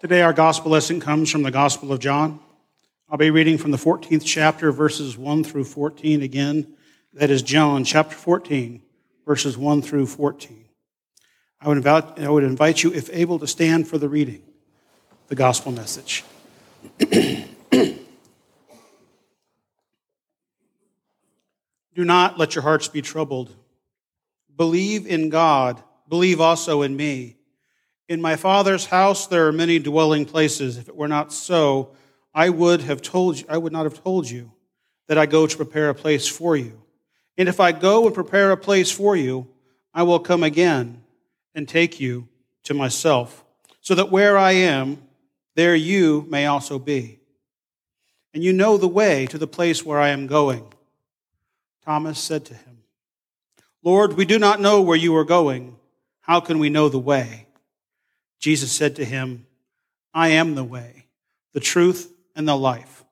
Today, our gospel lesson comes from the Gospel of John. I'll be reading from the 14th chapter, verses 1 through 14 again. That is John chapter 14, verses 1 through 14. I would invite, I would invite you, if able, to stand for the reading, the gospel message. Do not let your hearts be troubled. Believe in God, believe also in me. In my Father's house there are many dwelling places. If it were not so, I would have told you, I would not have told you that I go to prepare a place for you. And if I go and prepare a place for you, I will come again and take you to myself, so that where I am, there you may also be. And you know the way to the place where I am going. Thomas said to him, Lord, we do not know where you are going. How can we know the way? Jesus said to him, I am the way, the truth, and the life.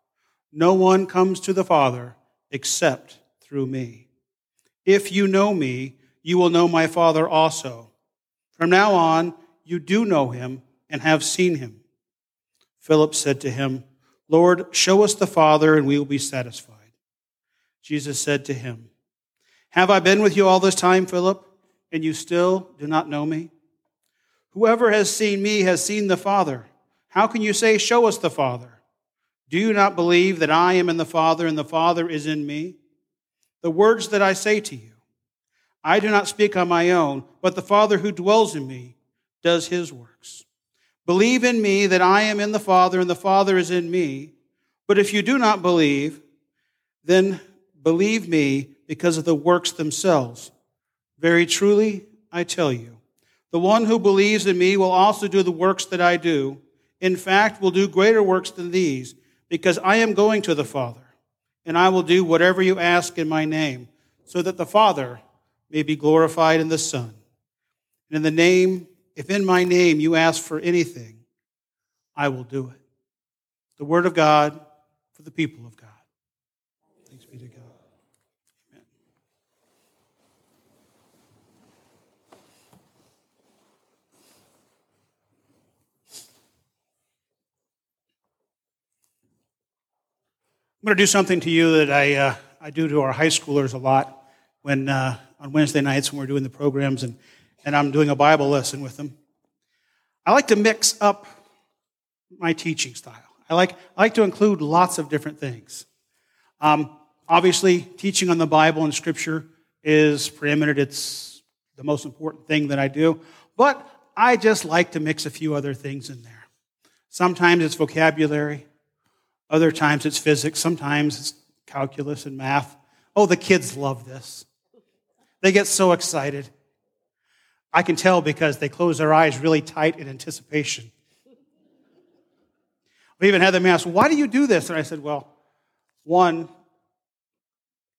No one comes to the Father except through me. If you know me, you will know my Father also. From now on, you do know him and have seen him. Philip said to him, Lord, show us the Father, and we will be satisfied. Jesus said to him, Have I been with you all this time, Philip, and you still do not know me? Whoever has seen me has seen the Father. How can you say, Show us the Father? Do you not believe that I am in the Father and the Father is in me? The words that I say to you, I do not speak on my own, but the Father who dwells in me does his works. Believe in me that I am in the Father and the Father is in me. But if you do not believe, then believe me because of the works themselves. Very truly, I tell you, the one who believes in me will also do the works that I do. In fact, will do greater works than these, because I am going to the Father, and I will do whatever you ask in my name, so that the Father may be glorified in the Son. And in the name, if in my name you ask for anything, I will do it. The word of God for the people of God. Thanks be to God. I'm going to do something to you that I, uh, I do to our high schoolers a lot when, uh, on Wednesday nights when we're doing the programs and, and I'm doing a Bible lesson with them. I like to mix up my teaching style. I like, I like to include lots of different things. Um, obviously, teaching on the Bible and Scripture is preeminent. It's the most important thing that I do. But I just like to mix a few other things in there. Sometimes it's vocabulary. Other times it's physics. Sometimes it's calculus and math. Oh, the kids love this. They get so excited. I can tell because they close their eyes really tight in anticipation. We even had them ask, Why do you do this? And I said, Well, one,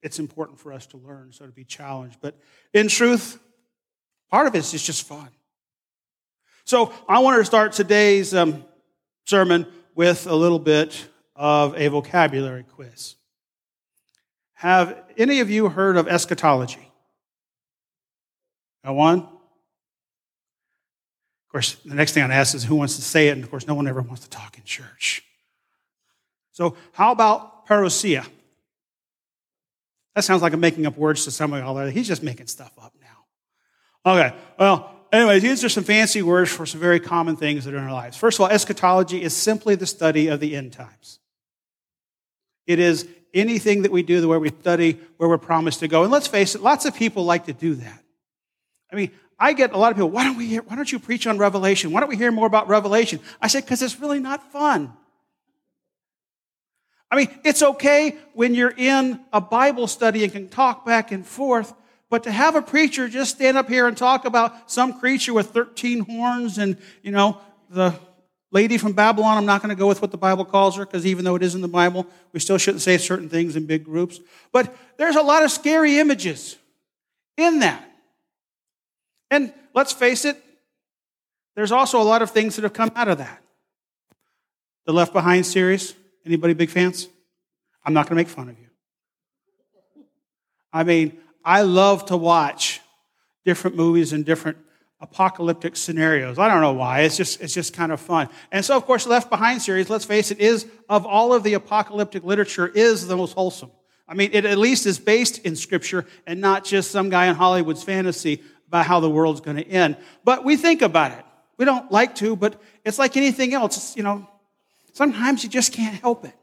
it's important for us to learn, so to be challenged. But in truth, part of it is just fun. So I wanted to start today's um, sermon with a little bit of a vocabulary quiz. Have any of you heard of eschatology? Got one? Of course, the next thing I'd ask is who wants to say it, and of course, no one ever wants to talk in church. So, how about parousia? That sounds like I'm making up words to somebody all He's just making stuff up now. Okay, well, anyways, these are some fancy words for some very common things that are in our lives. First of all, eschatology is simply the study of the end times. It is anything that we do, the way we study, where we're promised to go. And let's face it, lots of people like to do that. I mean, I get a lot of people, why don't we hear, why don't you preach on Revelation? Why don't we hear more about Revelation? I say, because it's really not fun. I mean, it's okay when you're in a Bible study and can talk back and forth, but to have a preacher just stand up here and talk about some creature with 13 horns and, you know, the lady from Babylon, I'm not going to go with what the Bible calls her because even though it is in the Bible, we still shouldn't say certain things in big groups. But there's a lot of scary images in that. And let's face it, there's also a lot of things that have come out of that. The Left Behind series, anybody big fans? I'm not going to make fun of you. I mean, I love to watch different movies and different apocalyptic scenarios. I don't know why. It's just, it's just kind of fun. And so, of course, Left Behind series, let's face it, is, of all of the apocalyptic literature, is the most wholesome. I mean, it at least is based in Scripture and not just some guy in Hollywood's fantasy about how the world's going to end. But we think about it. We don't like to, but it's like anything else. It's, you know, sometimes you just can't help it.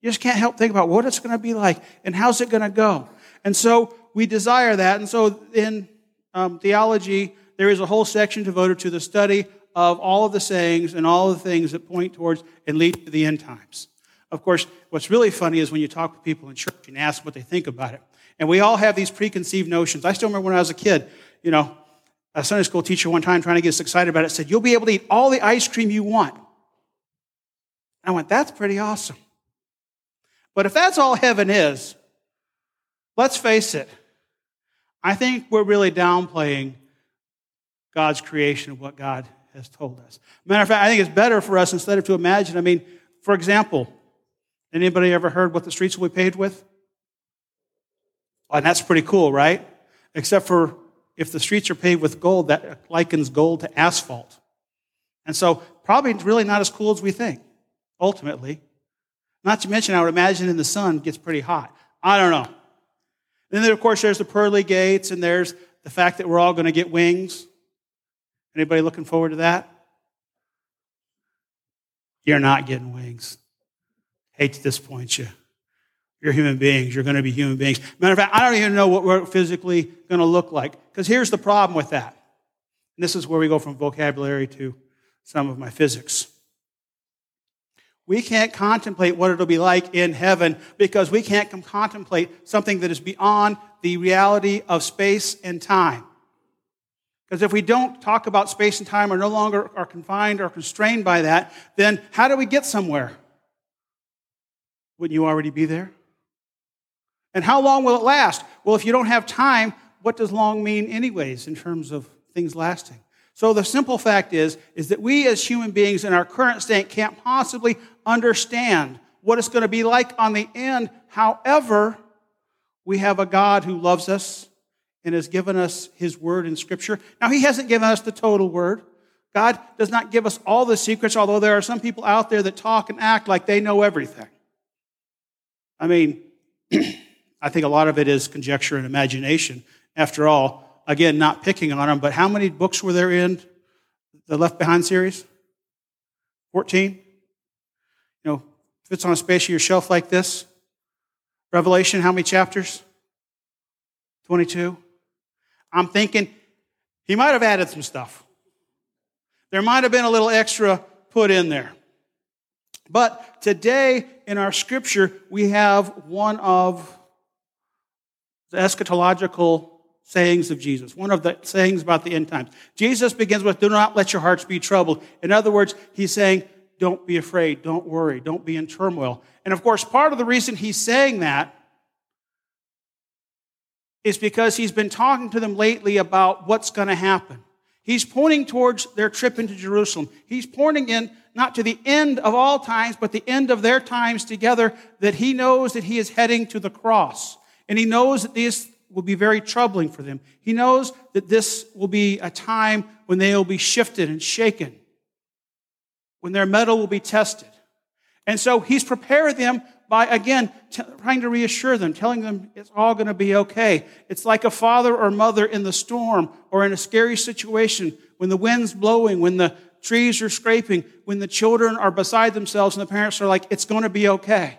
You just can't help think about what it's going to be like and how's it going to go. And so we desire that. And so in um, theology, there is a whole section devoted to the study of all of the sayings and all of the things that point towards and lead to the end times. Of course, what's really funny is when you talk to people in church and ask what they think about it. And we all have these preconceived notions. I still remember when I was a kid, you know, a Sunday school teacher one time trying to get us excited about it said, You'll be able to eat all the ice cream you want. I went, That's pretty awesome. But if that's all heaven is, let's face it, I think we're really downplaying God's creation of what God has told us. Matter of fact, I think it's better for us instead of to imagine. I mean, for example, anybody ever heard what the streets will be paved with? and that's pretty cool, right? Except for if the streets are paved with gold, that likens gold to asphalt. And so, probably really not as cool as we think, ultimately. Not to mention, I would imagine in the sun gets pretty hot. I don't know. Then, of course, there's the pearly gates, and there's the fact that we're all going to get wings. Anybody looking forward to that? You're not getting wings. Hate to disappoint you. You're human beings. You're going to be human beings. Matter of fact, I don't even know what we're physically going to look like. Because here's the problem with that. And this is where we go from vocabulary to some of my physics. We can't contemplate what it'll be like in heaven because we can't contemplate something that is beyond the reality of space and time. Because if we don't talk about space and time or no longer are confined or constrained by that, then how do we get somewhere? Wouldn't you already be there? And how long will it last? Well, if you don't have time, what does long mean anyways in terms of things lasting? So the simple fact is, is that we as human beings in our current state can't possibly understand what it's going to be like on the end. However, we have a God who loves us and has given us his word in scripture. Now, he hasn't given us the total word. God does not give us all the secrets, although there are some people out there that talk and act like they know everything. I mean, I think a lot of it is conjecture and imagination. After all, again, not picking on them, but how many books were there in the Left Behind series? 14? You know, if it's on a space of your shelf like this, Revelation, how many chapters? 22? I'm thinking he might have added some stuff. There might have been a little extra put in there. But today in our scripture, we have one of the eschatological sayings of Jesus, one of the sayings about the end times. Jesus begins with, Do not let your hearts be troubled. In other words, he's saying, Don't be afraid, don't worry, don't be in turmoil. And of course, part of the reason he's saying that is because he's been talking to them lately about what's going to happen. He's pointing towards their trip into Jerusalem. He's pointing in not to the end of all times, but the end of their times together, that he knows that he is heading to the cross. And he knows that this will be very troubling for them. He knows that this will be a time when they will be shifted and shaken, when their mettle will be tested. And so he's prepared them by, again, t- trying to reassure them, telling them it's all going to be okay. It's like a father or mother in the storm or in a scary situation when the wind's blowing, when the trees are scraping, when the children are beside themselves and the parents are like, it's going to be okay.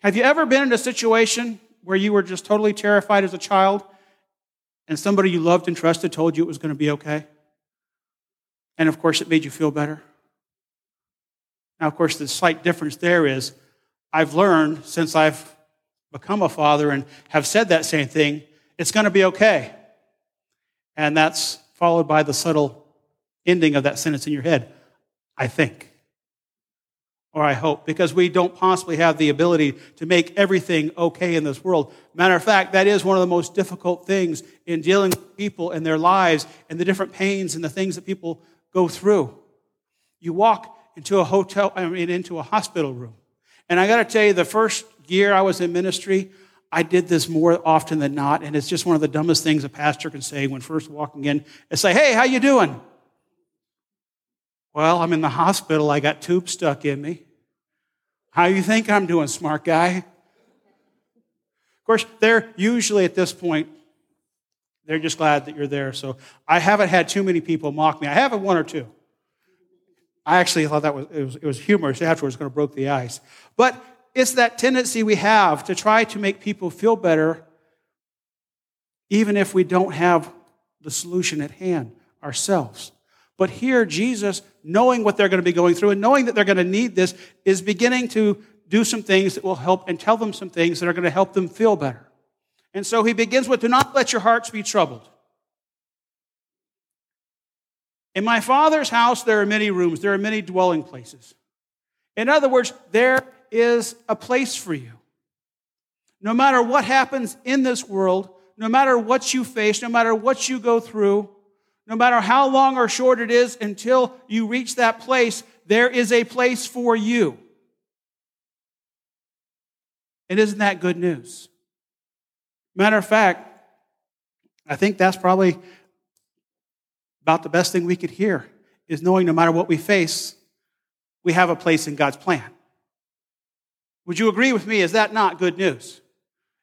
Have you ever been in a situation where you were just totally terrified as a child and somebody you loved and trusted told you it was going to be okay? And of course, it made you feel better. Now, of course, the slight difference there is I've learned since I've become a father and have said that same thing, it's going to be okay. And that's followed by the subtle ending of that sentence in your head, I think. Or I hope, because we don't possibly have the ability to make everything okay in this world. Matter of fact, that is one of the most difficult things in dealing with people and their lives and the different pains and the things that people go through. You walk into a hotel, I mean, into a hospital room. And I got to tell you, the first year I was in ministry, I did this more often than not, and it's just one of the dumbest things a pastor can say when first walking in and say, Hey, how you doing? Well, I'm in the hospital. I got tubes stuck in me. How you think I'm doing, smart guy? Of course, they're usually at this point, they're just glad that you're there. So I haven't had too many people mock me. I have one or two. I actually thought that was it was, it was humorous afterwards, going to broke the ice. But it's that tendency we have to try to make people feel better, even if we don't have the solution at hand ourselves. But here, Jesus, knowing what they're going to be going through and knowing that they're going to need this, is beginning to do some things that will help and tell them some things that are going to help them feel better. And so he begins with, Do not let your hearts be troubled. In my Father's house, there are many rooms, there are many dwelling places. In other words, there is a place for you. No matter what happens in this world, no matter what you face, no matter what you go through, no matter how long or short it is until you reach that place, there is a place for you. And isn't that good news? Matter of fact, I think that's probably about the best thing we could hear is knowing no matter what we face, we have a place in God's plan. Would you agree with me? Is that not good news?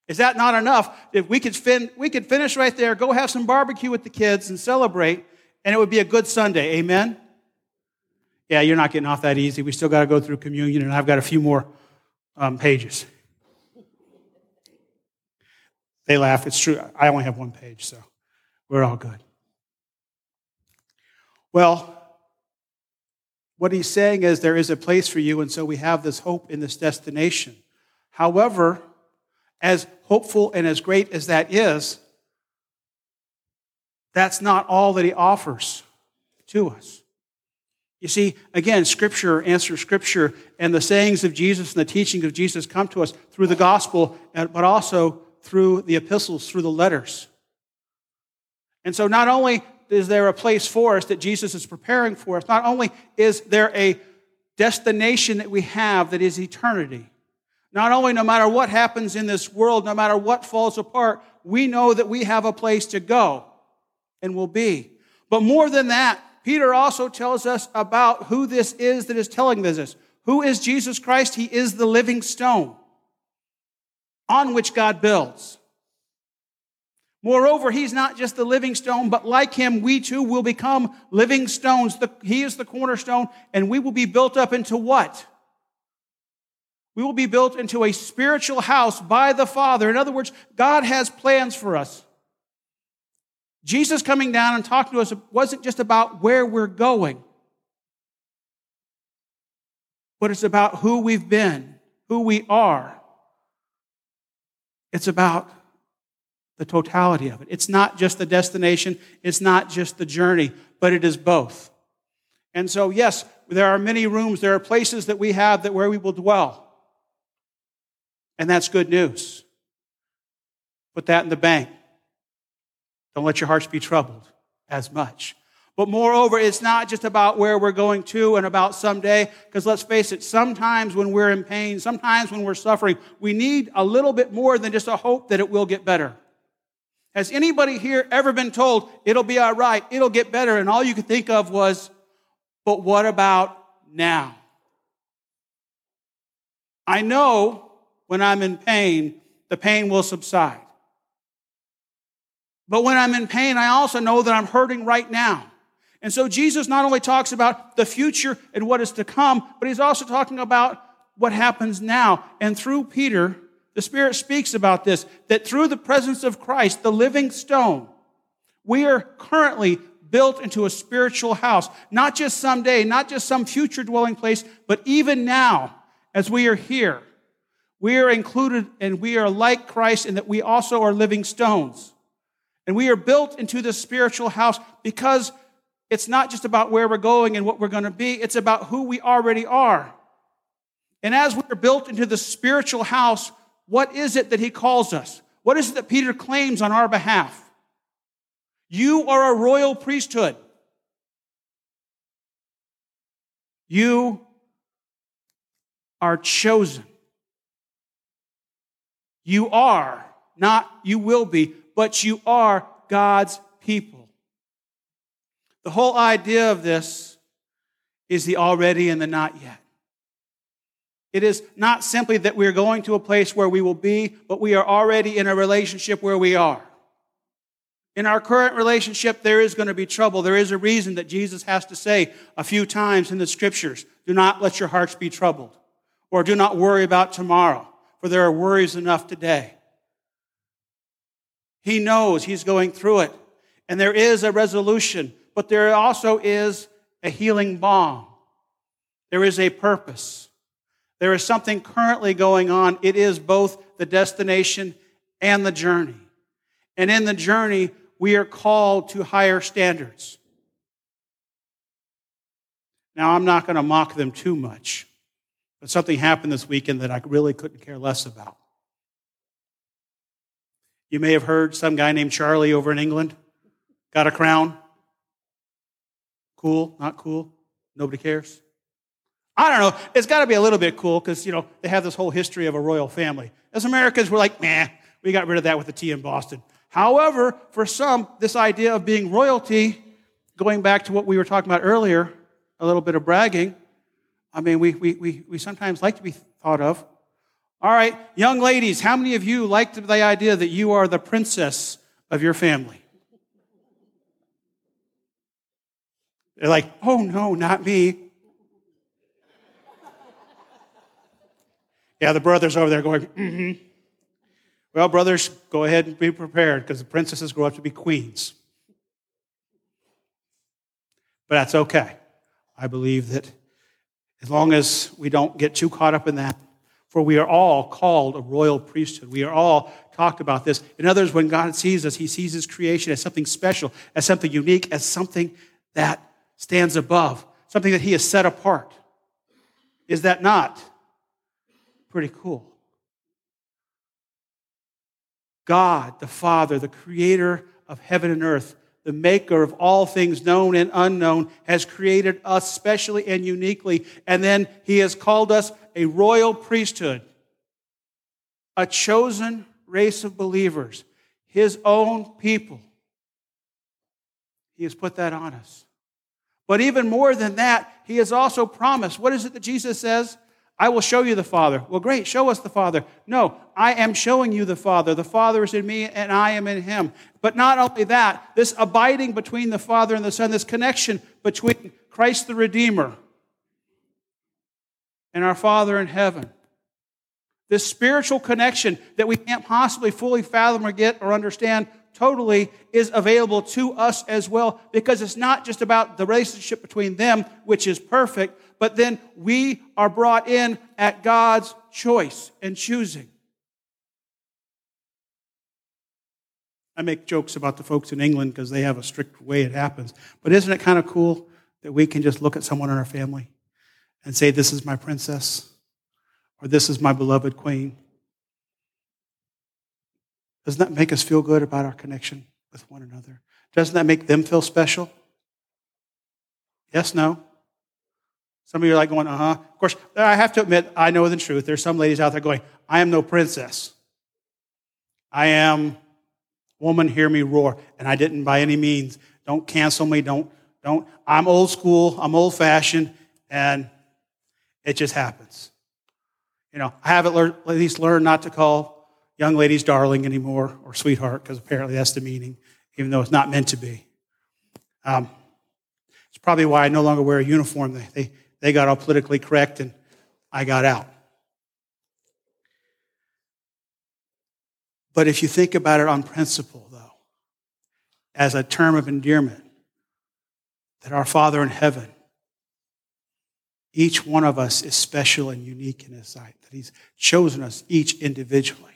Is that not enough? If we could, fin- we could finish right there, go have some barbecue with the kids and celebrate, and it would be a good Sunday. Amen? Yeah, you're not getting off that easy. We still got to go through communion, and I've got a few more um, pages. They laugh. It's true. I only have one page, so we're all good. Well, what he's saying is there is a place for you, and so we have this hope in this destination. However, as hopeful and as great as that is, that's not all that he offers to us. You see, again, Scripture answers Scripture, and the sayings of Jesus and the teaching of Jesus come to us through the gospel, but also through the epistles, through the letters. And so, not only is there a place for us that Jesus is preparing for us? Not only is there a destination that we have that is eternity, not only no matter what happens in this world, no matter what falls apart, we know that we have a place to go and will be. But more than that, Peter also tells us about who this is that is telling this. Who is Jesus Christ? He is the living stone on which God builds. Moreover, he's not just the living stone, but like him, we too will become living stones. The, he is the cornerstone, and we will be built up into what? We will be built into a spiritual house by the Father. In other words, God has plans for us. Jesus coming down and talking to us wasn't just about where we're going, but it's about who we've been, who we are. It's about the totality of it. It's not just the destination, it's not just the journey, but it is both. And so, yes, there are many rooms, there are places that we have that where we will dwell. And that's good news. Put that in the bank. Don't let your hearts be troubled as much. But moreover, it's not just about where we're going to and about someday, because let's face it, sometimes when we're in pain, sometimes when we're suffering, we need a little bit more than just a hope that it will get better. Has anybody here ever been told it'll be all right, it'll get better, and all you could think of was, but what about now? I know when I'm in pain, the pain will subside. But when I'm in pain, I also know that I'm hurting right now. And so Jesus not only talks about the future and what is to come, but he's also talking about what happens now. And through Peter, the Spirit speaks about this that through the presence of Christ, the living stone, we are currently built into a spiritual house. Not just someday, not just some future dwelling place, but even now, as we are here, we are included and we are like Christ in that we also are living stones. And we are built into this spiritual house because it's not just about where we're going and what we're going to be, it's about who we already are. And as we are built into the spiritual house, what is it that he calls us? What is it that Peter claims on our behalf? You are a royal priesthood. You are chosen. You are, not you will be, but you are God's people. The whole idea of this is the already and the not yet. It is not simply that we're going to a place where we will be, but we are already in a relationship where we are. In our current relationship, there is going to be trouble. There is a reason that Jesus has to say a few times in the scriptures, do not let your hearts be troubled, or do not worry about tomorrow, for there are worries enough today. He knows he's going through it, and there is a resolution, but there also is a healing balm. There is a purpose. There is something currently going on. It is both the destination and the journey. And in the journey, we are called to higher standards. Now, I'm not going to mock them too much, but something happened this weekend that I really couldn't care less about. You may have heard some guy named Charlie over in England got a crown. Cool, not cool, nobody cares. I don't know. It's got to be a little bit cool because, you know, they have this whole history of a royal family. As Americans, we're like, nah, we got rid of that with the tea in Boston. However, for some, this idea of being royalty, going back to what we were talking about earlier, a little bit of bragging, I mean, we, we, we, we sometimes like to be thought of. All right, young ladies, how many of you like the idea that you are the princess of your family? They're like, oh no, not me. Yeah, the brothers over there going, mm-hmm. Well, brothers, go ahead and be prepared because the princesses grow up to be queens. But that's okay. I believe that as long as we don't get too caught up in that, for we are all called a royal priesthood. We are all talked about this. In other words, when God sees us, he sees his creation as something special, as something unique, as something that stands above, something that he has set apart. Is that not? Pretty cool. God, the Father, the creator of heaven and earth, the maker of all things known and unknown, has created us specially and uniquely. And then he has called us a royal priesthood, a chosen race of believers, his own people. He has put that on us. But even more than that, he has also promised. What is it that Jesus says? I will show you the Father. Well, great, show us the Father. No, I am showing you the Father. The Father is in me and I am in him. But not only that, this abiding between the Father and the Son, this connection between Christ the Redeemer and our Father in heaven. This spiritual connection that we can't possibly fully fathom or get or understand totally is available to us as well because it's not just about the relationship between them, which is perfect, but then we are brought in at God's choice and choosing. I make jokes about the folks in England because they have a strict way it happens. But isn't it kind of cool that we can just look at someone in our family and say, This is my princess, or This is my beloved queen? Doesn't that make us feel good about our connection with one another? Doesn't that make them feel special? Yes, no? Some of you are like going, uh huh. Of course, I have to admit, I know the truth. There's some ladies out there going, I am no princess. I am woman, hear me roar. And I didn't by any means. Don't cancel me. Don't, don't. I'm old school. I'm old fashioned. And it just happens. You know, I haven't at least learned not to call young ladies darling anymore or sweetheart, because apparently that's the meaning, even though it's not meant to be. Um, it's probably why I no longer wear a uniform. They, they, they got all politically correct and I got out. But if you think about it on principle, though, as a term of endearment, that our Father in heaven, each one of us is special and unique in His sight, that He's chosen us each individually.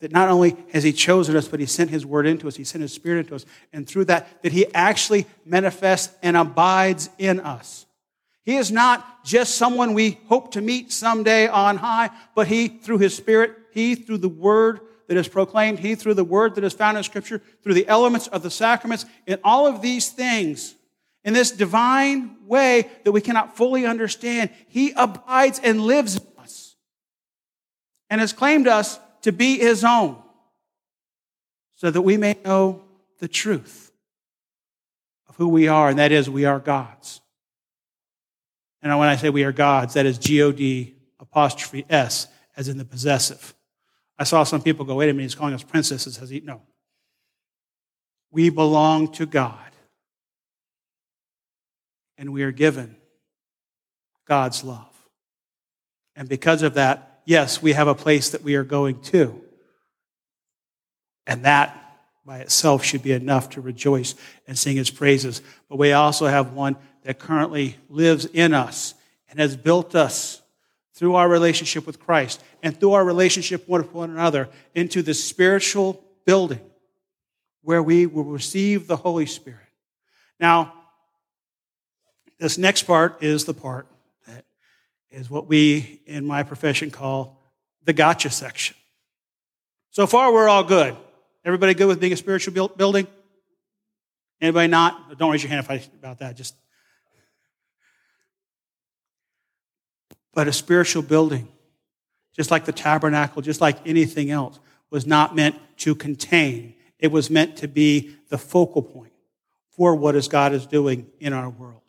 That not only has He chosen us, but He sent His word into us, He sent His Spirit into us, and through that, that He actually manifests and abides in us. He is not just someone we hope to meet someday on high, but He, through His Spirit, He, through the Word that is proclaimed, He, through the Word that is found in Scripture, through the elements of the sacraments, in all of these things, in this divine way that we cannot fully understand, He abides and lives in us and has claimed us to be his own so that we may know the truth of who we are, and that is we are God's. And when I say we are God's, that is G O D apostrophe S, as in the possessive. I saw some people go, wait a minute, he's calling us princesses. Has he? No. We belong to God. And we are given God's love. And because of that, yes, we have a place that we are going to. And that by itself should be enough to rejoice and sing his praises. But we also have one that currently lives in us and has built us through our relationship with Christ and through our relationship one with one another into the spiritual building where we will receive the Holy Spirit. Now, this next part is the part that is what we in my profession call the gotcha section. So far, we're all good. Everybody good with being a spiritual building? Anybody not? Don't raise your hand if I about that. Just but a spiritual building, just like the tabernacle, just like anything else, was not meant to contain. It was meant to be the focal point for what is God is doing in our world.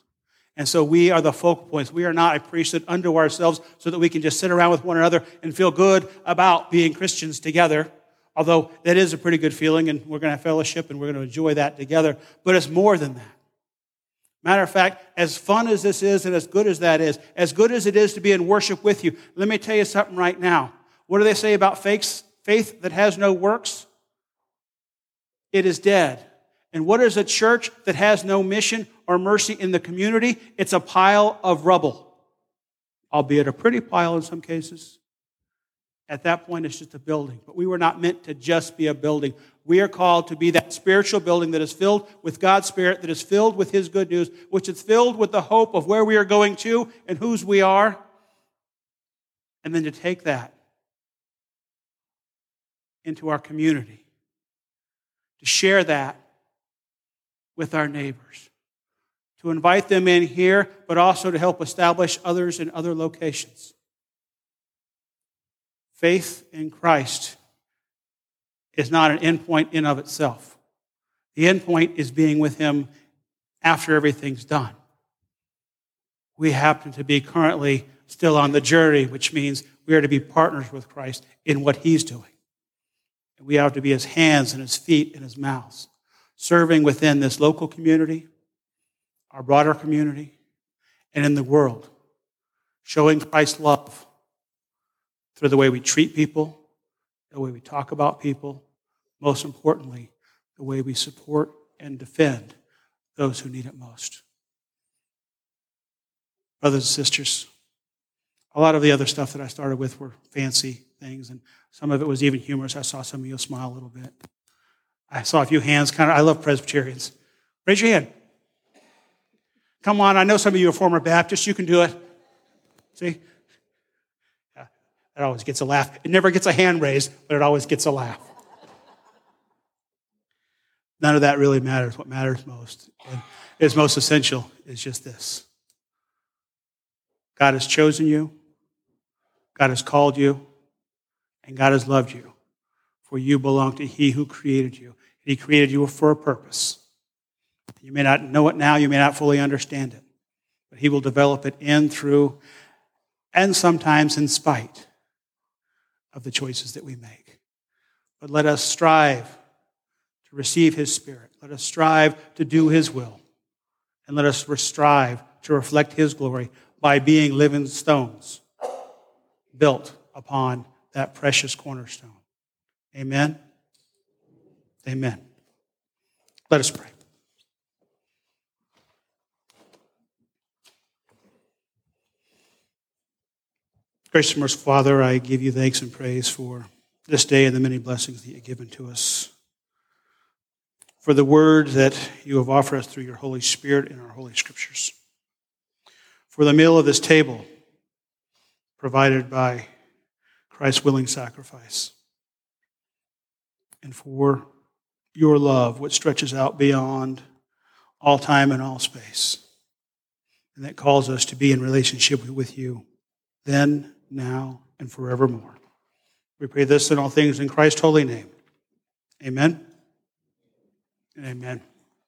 And so we are the focal points. We are not a priesthood unto ourselves so that we can just sit around with one another and feel good about being Christians together. Although that is a pretty good feeling and we're going to have fellowship and we're going to enjoy that together. But it's more than that. Matter of fact, as fun as this is and as good as that is, as good as it is to be in worship with you, let me tell you something right now. What do they say about faith, faith that has no works? It is dead. And what is a church that has no mission or mercy in the community? It's a pile of rubble, albeit a pretty pile in some cases. At that point, it's just a building. But we were not meant to just be a building. We are called to be that spiritual building that is filled with God's Spirit, that is filled with His good news, which is filled with the hope of where we are going to and whose we are. And then to take that into our community, to share that with our neighbors, to invite them in here, but also to help establish others in other locations. Faith in Christ is not an endpoint in of itself. The endpoint is being with Him after everything's done. We happen to be currently still on the journey, which means we are to be partners with Christ in what He's doing. And we have to be His hands and His feet and His mouths, serving within this local community, our broader community, and in the world, showing Christ's love through the way we treat people, the way we talk about people, most importantly, the way we support and defend those who need it most. Brothers and sisters, a lot of the other stuff that I started with were fancy things, and some of it was even humorous. I saw some of you smile a little bit. I saw a few hands kind of, I love Presbyterians. Raise your hand. Come on, I know some of you are former Baptists. You can do it. See? It always gets a laugh. It never gets a hand raised, but it always gets a laugh. None of that really matters. What matters most and is most essential is just this God has chosen you, God has called you, and God has loved you. For you belong to He who created you. He created you for a purpose. You may not know it now, you may not fully understand it, but He will develop it in, through, and sometimes in spite of the choices that we make. But let us strive to receive His Spirit. Let us strive to do His will. And let us strive to reflect His glory by being living stones built upon that precious cornerstone. Amen. Amen. Let us pray. Gracious and merciful Father, I give you thanks and praise for this day and the many blessings that you've given to us. For the word that you have offered us through your Holy Spirit in our Holy Scriptures. For the meal of this table provided by Christ's willing sacrifice. And for your love, which stretches out beyond all time and all space. And that calls us to be in relationship with you then now, and forevermore. We pray this in all things in Christ's holy name. Amen and amen.